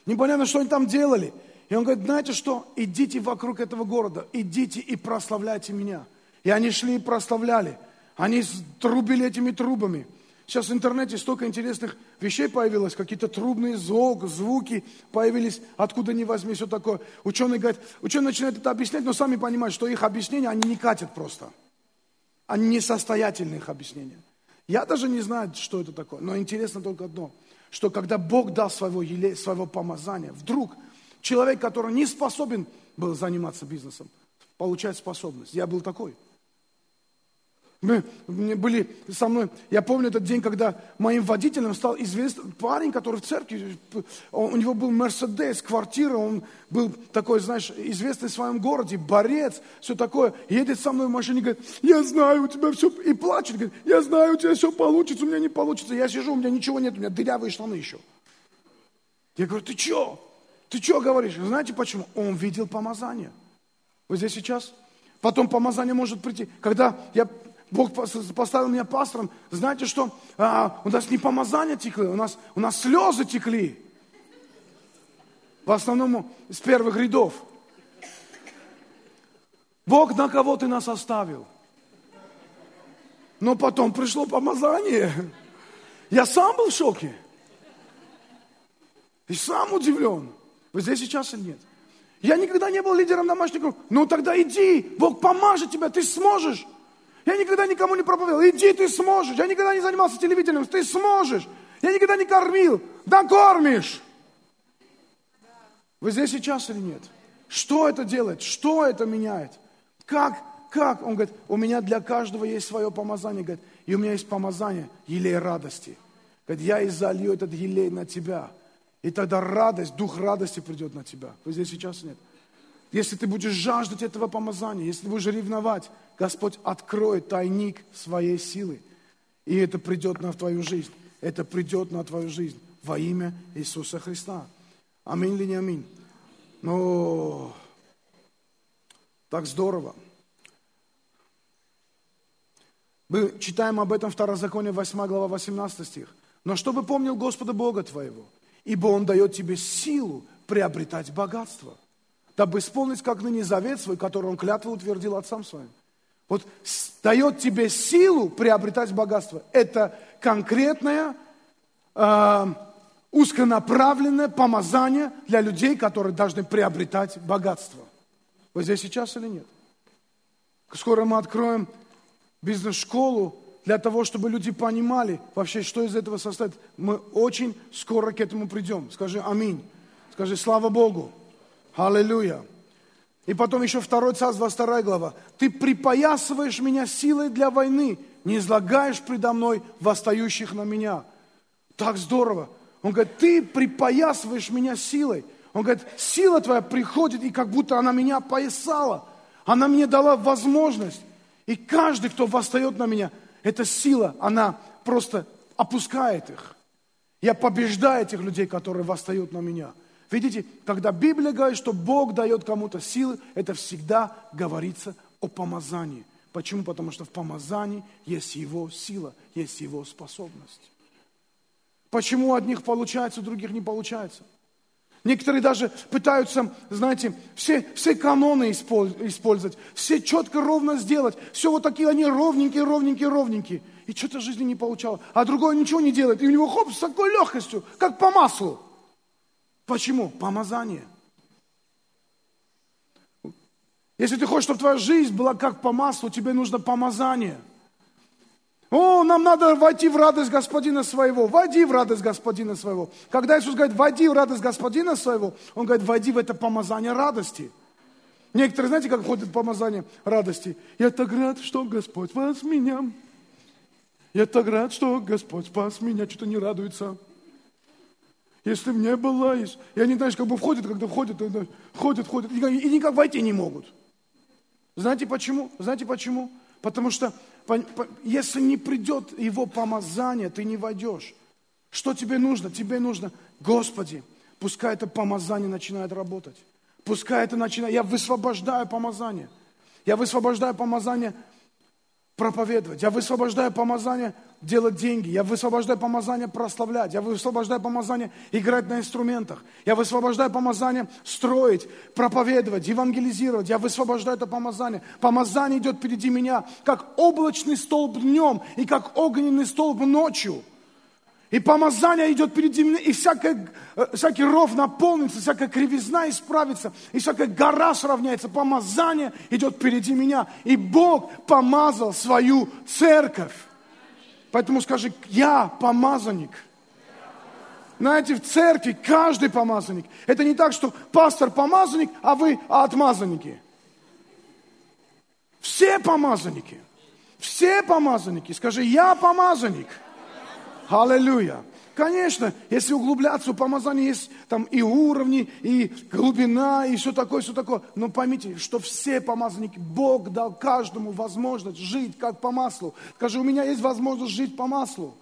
Непонятно, что они там делали. И он говорит, знаете что, идите вокруг этого города, идите и прославляйте меня. И они шли и прославляли. Они трубили этими трубами. Сейчас в интернете столько интересных вещей появилось, какие-то трубные звук, звуки появились, откуда ни возьми, все такое. Ученые говорят, ученые начинают это объяснять, но сами понимают, что их объяснения, они не катят просто. Они несостоятельные их объяснения. Я даже не знаю, что это такое, но интересно только одно, что когда Бог дал своего, своего помазания, вдруг человек, который не способен был заниматься бизнесом, получает способность. Я был такой. Мы, были со мной, я помню этот день, когда моим водителем стал известный парень, который в церкви, он, у него был Мерседес, квартира, он был такой, знаешь, известный в своем городе, борец, все такое. Едет со мной в машине, говорит, я знаю, у тебя все, и плачет, говорит, я знаю, у тебя все получится, у меня не получится. Я сижу, у меня ничего нет, у меня дырявые штаны еще. Я говорю, ты что? Ты что говоришь? Знаете почему? Он видел помазание. Вы здесь сейчас? Потом помазание может прийти. Когда я Бог поставил меня пастором, знаете что? А, у нас не помазания текли, у нас, у нас слезы текли. В основном с первых рядов. Бог на кого ты нас оставил? Но потом пришло помазание. Я сам был в шоке. И сам удивлен. Вы здесь сейчас или нет? Я никогда не был лидером домашних групп. Ну тогда иди, Бог поможет тебе, ты сможешь. Я никогда никому не проповедовал. Иди, ты сможешь. Я никогда не занимался телевидением. Ты сможешь. Я никогда не кормил. Да кормишь. Вы здесь сейчас или нет? Что это делает? Что это меняет? Как? Как? Он говорит, у меня для каждого есть свое помазание. Говорит, и у меня есть помазание, елей радости. Говорит, я и залью этот елей на тебя. И тогда радость, дух радости придет на тебя. Вы здесь сейчас нет? Если ты будешь жаждать этого помазания, если ты будешь ревновать, Господь откроет тайник своей силы. И это придет на твою жизнь. Это придет на твою жизнь во имя Иисуса Христа. Аминь или не аминь? Ну, так здорово. Мы читаем об этом Второзаконие 8 глава 18 стих. Но чтобы помнил Господа Бога твоего, ибо Он дает тебе силу приобретать богатство дабы исполнить как ныне завет свой, который он клятву утвердил отцам своим. Вот дает тебе силу приобретать богатство. Это конкретное, э, узконаправленное помазание для людей, которые должны приобретать богатство. Вы здесь сейчас или нет? Скоро мы откроем бизнес-школу для того, чтобы люди понимали вообще, что из этого состоит. Мы очень скоро к этому придем. Скажи аминь. Скажи слава Богу. Аллилуйя. И потом еще 2 Царств, 22 глава. Ты припоясываешь меня силой для войны, не излагаешь предо мной восстающих на меня. Так здорово. Он говорит, ты припоясываешь меня силой. Он говорит, сила твоя приходит, и как будто она меня поясала. Она мне дала возможность. И каждый, кто восстает на меня, эта сила, она просто опускает их. Я побеждаю этих людей, которые восстают на меня – Видите, когда Библия говорит, что Бог дает кому-то силы, это всегда говорится о помазании. Почему? Потому что в помазании есть его сила, есть его способность. Почему у одних получается, у других не получается? Некоторые даже пытаются, знаете, все, все каноны использовать, все четко, ровно сделать. Все вот такие они ровненькие, ровненькие, ровненькие. И что-то в жизни не получалось. А другой ничего не делает. И у него хоп, с такой легкостью, как по маслу. Почему? Помазание. Если ты хочешь, чтобы твоя жизнь была как по маслу, тебе нужно помазание. О, нам надо войти в радость Господина своего. Войди в радость Господина своего. Когда Иисус говорит, войди в радость Господина своего, Он говорит, войди в это помазание радости. Некоторые, знаете, как входит помазание радости? Я так рад, что Господь вас меня. Я так рад, что Господь спас меня. Что-то не радуется. Если бы не было, и они, знаешь, как бы входят, когда входят, ходят, ходят, и никак войти не могут. Знаете почему? Знаете почему? Потому что если не придет его помазание, ты не войдешь. Что тебе нужно? Тебе нужно, Господи, пускай это помазание начинает работать. Пускай это начинает, я высвобождаю помазание. Я высвобождаю помазание проповедовать. Я высвобождаю помазание делать деньги. Я высвобождаю помазание прославлять. Я высвобождаю помазание играть на инструментах. Я высвобождаю помазание строить, проповедовать, евангелизировать. Я высвобождаю это помазание. Помазание идет впереди меня, как облачный столб днем и как огненный столб ночью. И помазание идет впереди меня, и всякая, э, всякий ров наполнится, всякая кривизна исправится, и всякая гора сравняется. Помазание идет впереди меня. И Бог помазал свою церковь. Поэтому скажи, я помазанник. Знаете, в церкви каждый помазанник. Это не так, что пастор помазанник, а вы отмазанники. Все помазанники. Все помазанники. Скажи, я помазанник. Аллилуйя. Конечно, если углубляться, у помазания есть там и уровни, и глубина, и все такое, все такое. Но поймите, что все помазанники, Бог дал каждому возможность жить как по маслу. Скажи, у меня есть возможность жить по маслу.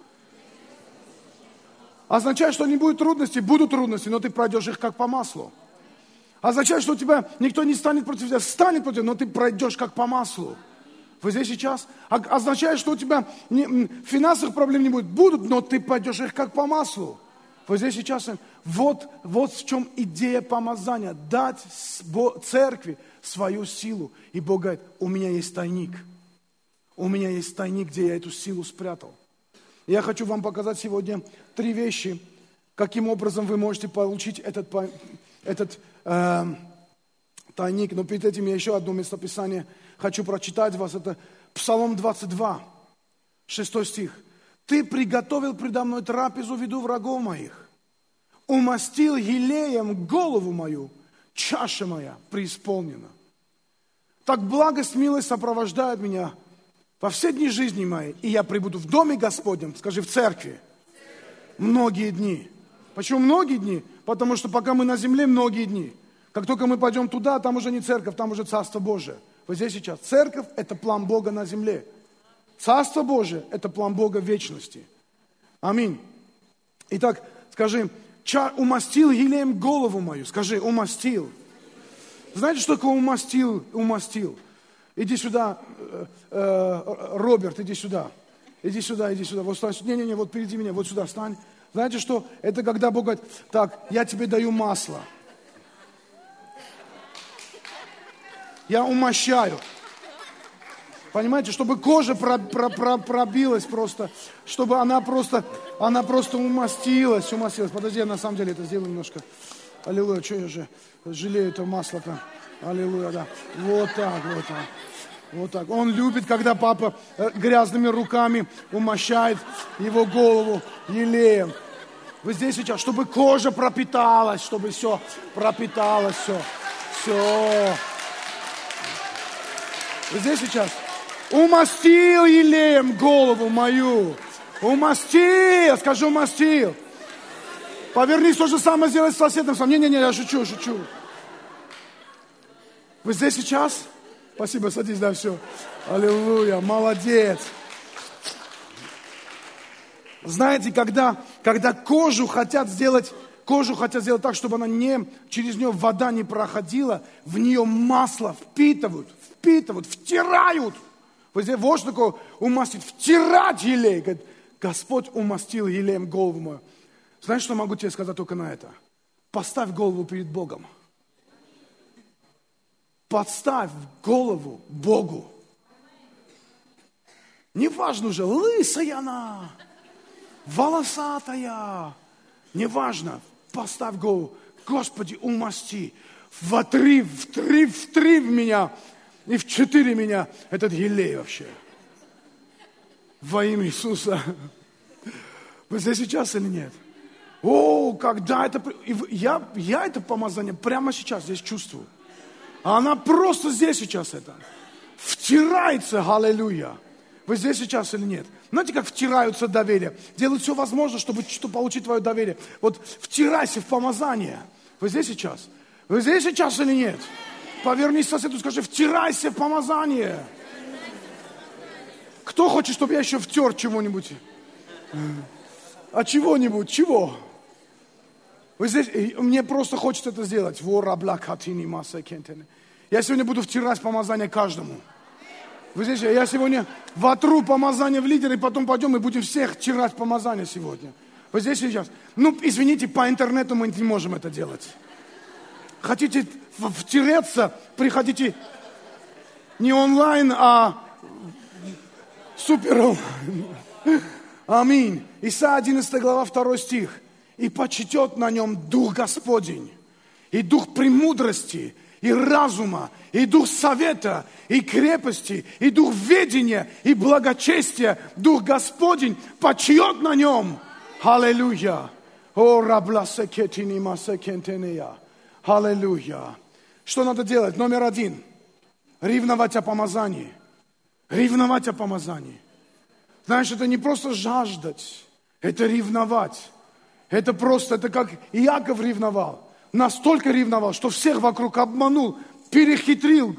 Означает, что не будет трудностей, будут трудности, но ты пройдешь их как по маслу. Означает, что у тебя никто не станет против тебя, станет против, но ты пройдешь как по маслу. Вы здесь сейчас? Означает, что у тебя не, финансовых проблем не будет. Будут, но ты пойдешь их как по маслу. Вы здесь сейчас? Вот, вот в чем идея помазания. Дать церкви свою силу. И Бог говорит, у меня есть тайник. У меня есть тайник, где я эту силу спрятал. я хочу вам показать сегодня три вещи, каким образом вы можете получить этот, этот э, тайник. Но перед этим я еще одно местописание – хочу прочитать вас. Это Псалом 22, 6 стих. «Ты приготовил предо мной трапезу в виду врагов моих, умастил елеем голову мою, чаша моя преисполнена. Так благость, милость сопровождают меня во все дни жизни моей, и я прибуду в доме Господнем, скажи, в церкви, многие дни. Почему многие дни? Потому что пока мы на земле, многие дни. Как только мы пойдем туда, там уже не церковь, там уже Царство Божие. Вот здесь сейчас. Церковь – это план Бога на земле. Царство Божие – это план Бога вечности. Аминь. Итак, скажи, умастил елеем голову мою. Скажи, умастил. Знаете, что такое умастил? Умастил. Иди сюда, э, э, Роберт, иди сюда. Иди сюда, иди сюда. Вот стань. Не-не-не, вот впереди меня, вот сюда встань. Знаете что? Это когда Бог говорит, так, я тебе даю масло. Я умощаю. Понимаете, чтобы кожа про, про, про, пробилась просто, чтобы она просто, она просто умастилась, умастилась. Подожди, я на самом деле это сделаю немножко. Аллилуйя, что я же жалею это масло-то. Аллилуйя, да. Вот так, вот так. Вот так. Он любит, когда папа э, грязными руками умощает его голову елеем. Вы здесь сейчас, чтобы кожа пропиталась, чтобы все пропиталось, все. Все. Здесь сейчас. Умастил елеем голову мою. Умастил, скажу умастил. Повернись, то же самое сделай с соседом. Не-не-не, я шучу, шучу. Вы здесь сейчас? Спасибо, садись, да, все. Аллилуйя, молодец. Знаете, когда, когда кожу хотят сделать, кожу хотят сделать так, чтобы она не, через нее вода не проходила, в нее масло впитывают, впитывают, втирают. Что такое умастить, втирать елей. Говорит, Господь умастил елеем голову мою. Знаешь, что могу тебе сказать только на это? Поставь голову перед Богом. Подставь голову Богу. Неважно уже, лысая она, волосатая. Неважно, поставь голову. Господи, умасти. в три, в три, в три в меня и в четыре меня этот елей вообще. Во имя Иисуса. Вы здесь сейчас или нет? О, когда это... Я, я это помазание прямо сейчас здесь чувствую. А она просто здесь сейчас это. Втирается, аллилуйя. Вы здесь сейчас или нет? Знаете, как втираются доверие? Делают все возможное, чтобы, чтобы получить твое доверие. Вот втирайся в помазание. Вы здесь сейчас? Вы здесь сейчас или нет? Повернись соседу скажи, втирайся в помазание. Кто хочет, чтобы я еще втер чего-нибудь? А чего-нибудь? Чего? Вы здесь, мне просто хочется это сделать. Я сегодня буду втирать помазание каждому. Вы здесь, я сегодня вотру помазание в лидеры, и потом пойдем и будем всех втирать помазание сегодня. Вы здесь сейчас? Ну, извините, по интернету мы не можем это делать. Хотите втереться, приходите не онлайн, а супер. Аминь. Иса 11 глава 2 стих. И почтет на нем Дух Господень, и Дух премудрости, и разума, и Дух совета, и крепости, и Дух ведения, и благочестия. Дух Господень почьет на нем. Аллилуйя. О, рабласекетини масекентенея. Аллилуйя. Что надо делать? Номер один. Ревновать о помазании. Ревновать о помазании. Знаешь, это не просто жаждать, это ревновать. Это просто, это как Иаков ревновал. Настолько ревновал, что всех вокруг обманул, перехитрил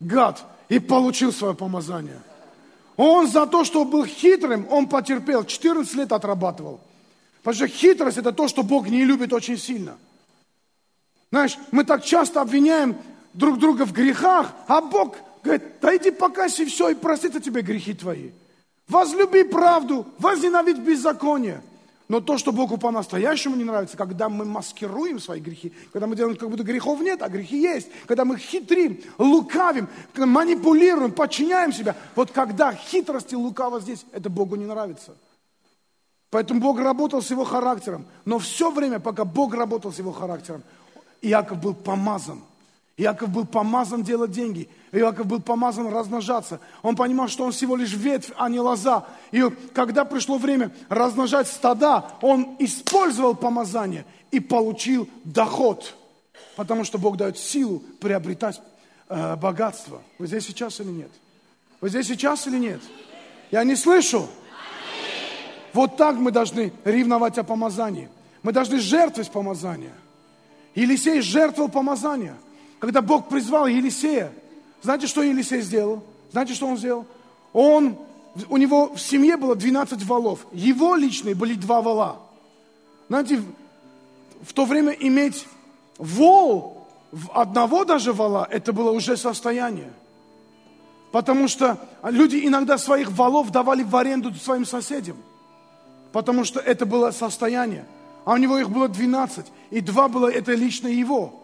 гад и получил свое помазание. Он за то, что был хитрым, он потерпел, 14 лет отрабатывал. Потому что хитрость это то, что Бог не любит очень сильно – знаешь, мы так часто обвиняем друг друга в грехах, а Бог говорит, да иди покайся и все, и простит тебе грехи твои. Возлюби правду, возненавидь беззаконие. Но то, что Богу по-настоящему не нравится, когда мы маскируем свои грехи, когда мы делаем, как будто грехов нет, а грехи есть, когда мы хитрим, лукавим, манипулируем, подчиняем себя, вот когда хитрость и лукаво здесь, это Богу не нравится. Поэтому Бог работал с его характером. Но все время, пока Бог работал с его характером, Иаков был помазан. Иаков был помазан делать деньги. Иаков был помазан размножаться. Он понимал, что он всего лишь ветвь, а не лоза. И когда пришло время размножать стада, он использовал помазание и получил доход. Потому что Бог дает силу приобретать э, богатство. Вы здесь сейчас или нет? Вы здесь сейчас или нет? Я не слышу. Вот так мы должны ревновать о помазании. Мы должны жертвовать помазание. Елисей жертвовал помазание. Когда Бог призвал Елисея, знаете, что Елисей сделал? Знаете, что он сделал? Он, у него в семье было 12 валов. Его личные были два вала. Знаете, в то время иметь вол, одного даже вала, это было уже состояние. Потому что люди иногда своих валов давали в аренду своим соседям. Потому что это было состояние а у него их было 12, и два было это лично его.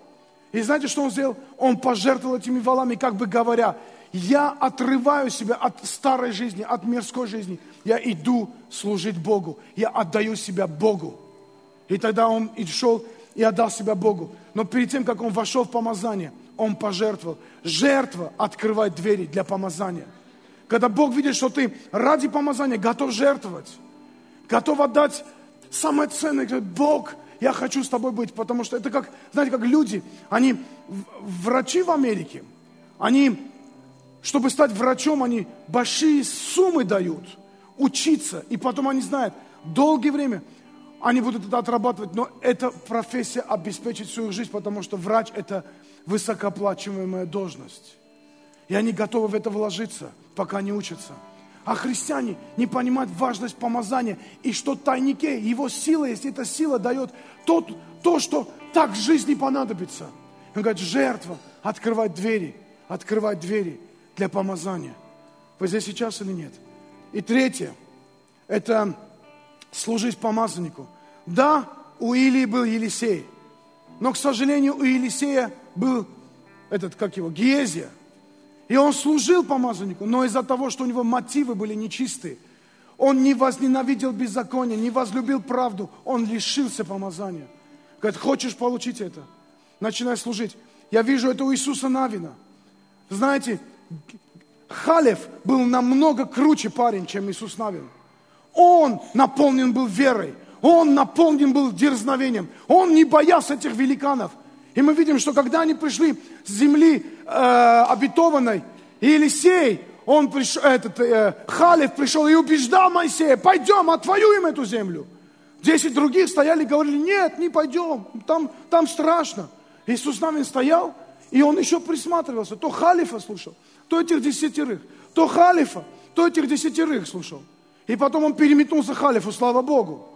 И знаете, что он сделал? Он пожертвовал этими валами, как бы говоря, я отрываю себя от старой жизни, от мирской жизни. Я иду служить Богу. Я отдаю себя Богу. И тогда он и шел и отдал себя Богу. Но перед тем, как он вошел в помазание, он пожертвовал. Жертва открывает двери для помазания. Когда Бог видит, что ты ради помазания готов жертвовать, готов отдать самое ценное, говорит, Бог, я хочу с тобой быть, потому что это как, знаете, как люди, они, врачи в Америке, они, чтобы стать врачом, они большие суммы дают, учиться, и потом они знают, долгое время они будут это отрабатывать, но эта профессия обеспечит свою жизнь, потому что врач – это высокооплачиваемая должность. И они готовы в это вложиться, пока не учатся. А христиане не понимают важность помазания и что в тайнике его сила есть. Эта сила дает то, то, что так в жизни понадобится. Он говорит, жертва, открывать двери, открывать двери для помазания. Вы здесь сейчас или нет? И третье, это служить помазаннику. Да, у Илии был Елисей, но, к сожалению, у Елисея был этот, как его, Гиезия. И он служил помазаннику, но из-за того, что у него мотивы были нечистые, он не возненавидел беззаконие, не возлюбил правду, он лишился помазания. Говорит, хочешь получить это? Начинай служить. Я вижу это у Иисуса Навина. Знаете, Халев был намного круче парень, чем Иисус Навин. Он наполнен был верой. Он наполнен был дерзновением. Он не боялся этих великанов. И мы видим, что когда они пришли с земли э, обетованной, и Елисей, он пришел, этот, э, Халев пришел и убеждал Моисея, пойдем, отвоюем эту землю. Десять других стояли и говорили, нет, не пойдем, там, там страшно. Иисус с нами стоял, и он еще присматривался. То Халифа слушал, то этих десятерых, то Халифа, то этих десятерых слушал. И потом он переметнулся Халифу, слава Богу.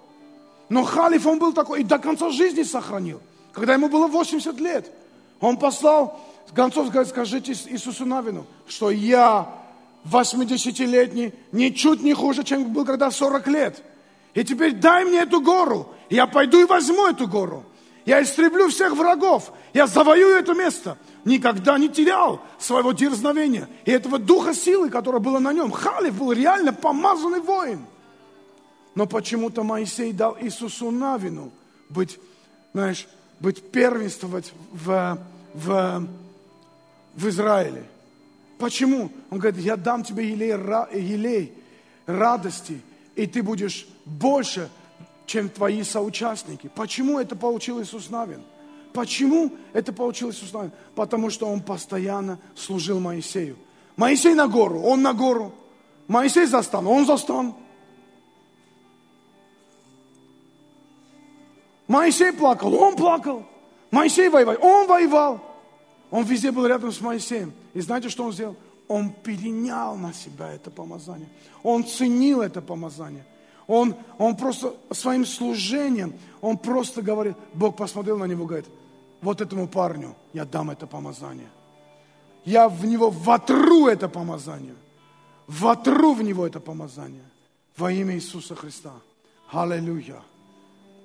Но Халиф, он был такой, и до конца жизни сохранил. Когда ему было 80 лет, он послал, концов говорит, скажите Иисусу Навину, что я 80-летний, ничуть не хуже, чем был когда 40 лет. И теперь дай мне эту гору, я пойду и возьму эту гору. Я истреблю всех врагов, я завоюю это место. Никогда не терял своего дерзновения и этого духа силы, которое было на нем. Халиф был реально помазанный воин. Но почему-то Моисей дал Иисусу Навину быть, знаешь, быть первенствовать в, в, в Израиле. Почему? Он говорит, я дам тебе елей, елей радости, и ты будешь больше, чем твои соучастники. Почему это получил Иисус Навин? Почему это получил Иисус Навин? Потому что он постоянно служил Моисею. Моисей на гору, он на гору. Моисей за стан, он за стан. Моисей плакал, он плакал. Моисей воевал, он воевал. Он везде был рядом с Моисеем. И знаете, что он сделал? Он перенял на себя это помазание. Он ценил это помазание. Он, он просто своим служением, он просто говорит, Бог посмотрел на него, говорит, вот этому парню я дам это помазание. Я в него вотру это помазание. Вотру в него это помазание. Во имя Иисуса Христа. Аллилуйя.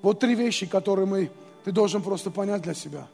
Вот три вещи, которые мы, ты должен просто понять для себя.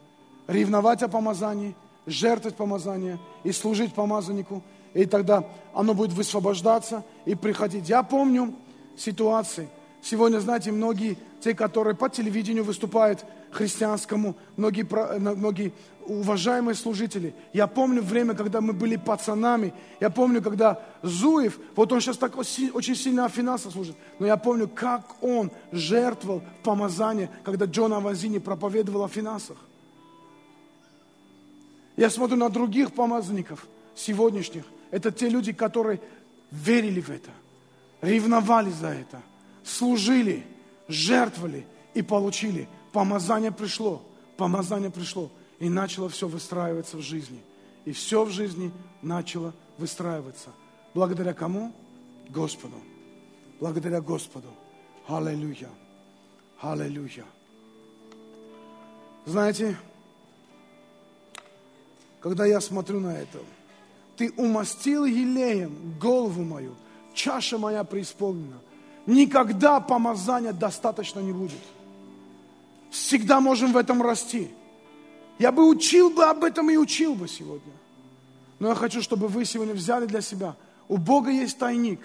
Ревновать о помазании, жертвовать помазание и служить помазаннику, и тогда оно будет высвобождаться и приходить. Я помню ситуации. Сегодня, знаете, многие, те, которые по телевидению выступают христианскому, многие, многие уважаемые служители. Я помню время, когда мы были пацанами. Я помню, когда Зуев, вот он сейчас так очень сильно о финансах служит, но я помню, как он жертвовал помазание, когда Джон Авазини проповедовал о финансах. Я смотрю на других помазанников сегодняшних. Это те люди, которые верили в это, ревновали за это, служили, жертвовали и получили. Помазание пришло, помазание пришло. И начало все выстраиваться в жизни. И все в жизни начало выстраиваться. Благодаря кому? Господу. Благодаря Господу. Аллилуйя. Аллилуйя. Знаете, когда я смотрю на это. Ты умастил елеем голову мою, чаша моя преисполнена. Никогда помазания достаточно не будет. Всегда можем в этом расти. Я бы учил бы об этом и учил бы сегодня. Но я хочу, чтобы вы сегодня взяли для себя. У Бога есть тайник,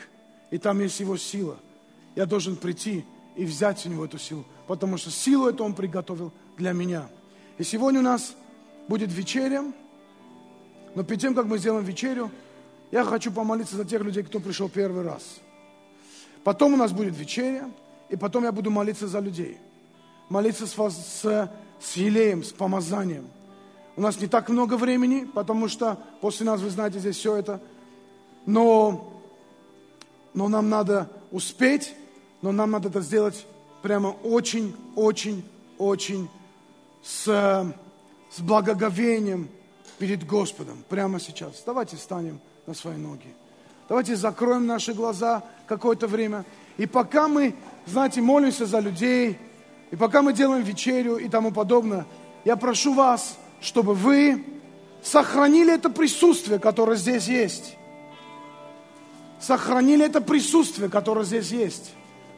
и там есть Его сила. Я должен прийти и взять у Него эту силу, потому что силу эту Он приготовил для меня. И сегодня у нас будет вечеря. Но перед тем, как мы сделаем вечерю, я хочу помолиться за тех людей, кто пришел первый раз. Потом у нас будет вечеря, и потом я буду молиться за людей. Молиться с, с, с елеем, с помазанием. У нас не так много времени, потому что после нас, вы знаете, здесь все это. Но, но нам надо успеть, но нам надо это сделать прямо очень, очень, очень с, с благоговением, перед Господом прямо сейчас. Давайте встанем на свои ноги. Давайте закроем наши глаза какое-то время. И пока мы, знаете, молимся за людей, и пока мы делаем вечерю и тому подобное, я прошу вас, чтобы вы сохранили это присутствие, которое здесь есть. Сохранили это присутствие, которое здесь есть.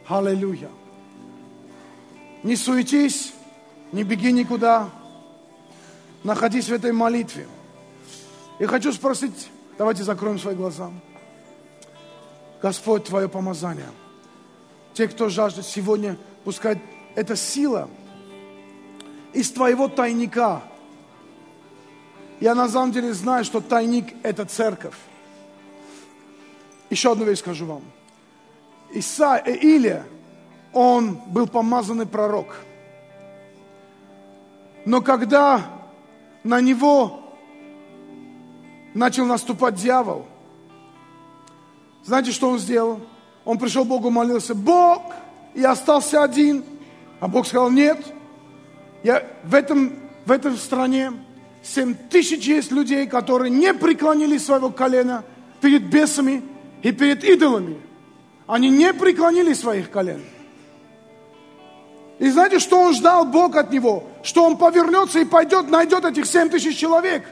Аллилуйя. Не суетись, не беги никуда находись в этой молитве. И хочу спросить, давайте закроем свои глаза. Господь, Твое помазание. Те, кто жаждет сегодня, пускай эта сила из Твоего тайника я на самом деле знаю, что тайник – это церковь. Еще одну вещь скажу вам. Иса, Илия, он был помазанный пророк. Но когда на него начал наступать дьявол, знаете, что он сделал? Он пришел Богу, молился, Бог, я остался один. А Бог сказал, нет, я в, этом, в этой стране 7 тысяч есть людей, которые не преклонили своего колена перед бесами и перед идолами. Они не преклонили своих колен. И знаете, что он ждал Бог от него? Что он повернется и пойдет, найдет этих 7 тысяч человек.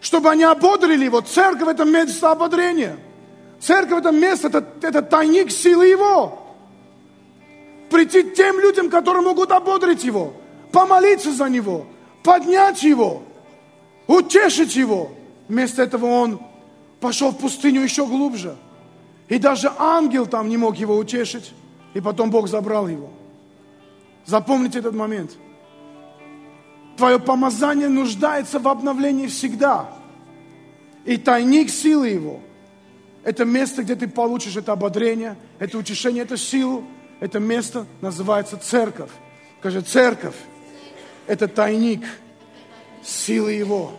Чтобы они ободрили его. Церковь – это место ободрения. Церковь – это место, это, это тайник силы его. Прийти тем людям, которые могут ободрить его. Помолиться за него. Поднять его. Утешить его. Вместо этого он пошел в пустыню еще глубже. И даже ангел там не мог его утешить. И потом Бог забрал его. Запомните этот момент. Твое помазание нуждается в обновлении всегда. И тайник силы его – это место, где ты получишь это ободрение, это утешение, это силу. Это место называется церковь. Скажи, церковь – это тайник силы его.